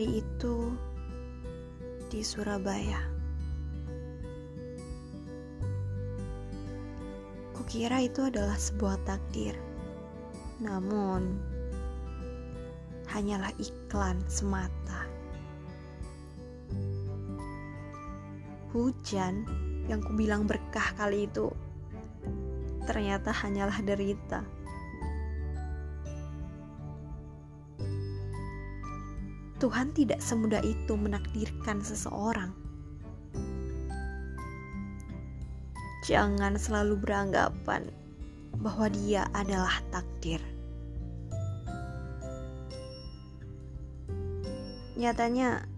hari itu di Surabaya. Kukira itu adalah sebuah takdir. Namun, hanyalah iklan semata. Hujan yang kubilang berkah kali itu ternyata hanyalah derita. Tuhan tidak semudah itu menakdirkan seseorang. Jangan selalu beranggapan bahwa dia adalah takdir. Nyatanya,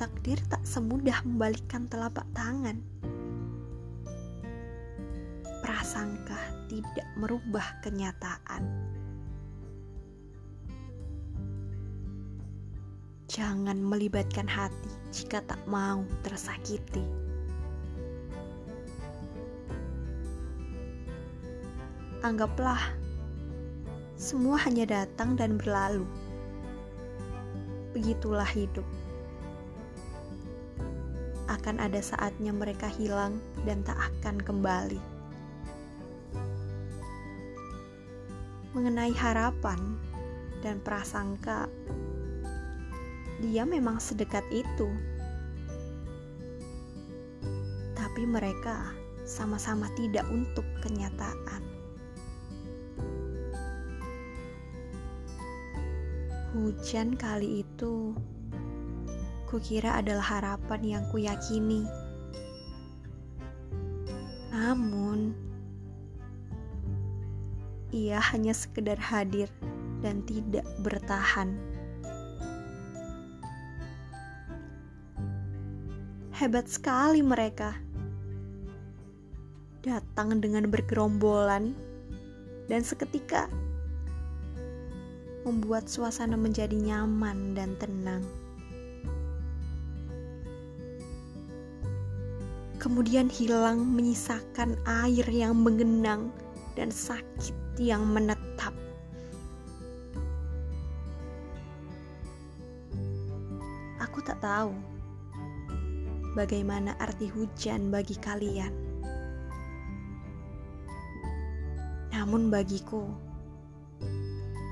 takdir tak semudah membalikkan telapak tangan. Prasangka tidak merubah kenyataan. Jangan melibatkan hati jika tak mau tersakiti. Anggaplah semua hanya datang dan berlalu. Begitulah hidup. Akan ada saatnya mereka hilang dan tak akan kembali. Mengenai harapan dan prasangka dia memang sedekat itu. Tapi mereka sama-sama tidak untuk kenyataan. Hujan kali itu kukira adalah harapan yang kuyakini. Namun, ia hanya sekedar hadir dan tidak bertahan. Hebat sekali mereka. Datang dengan bergerombolan dan seketika membuat suasana menjadi nyaman dan tenang. Kemudian hilang menyisakan air yang menggenang dan sakit yang menetap. Aku tak tahu bagaimana arti hujan bagi kalian. Namun bagiku,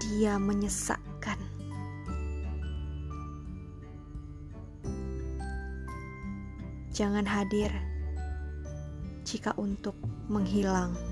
dia menyesakkan. Jangan hadir jika untuk menghilang.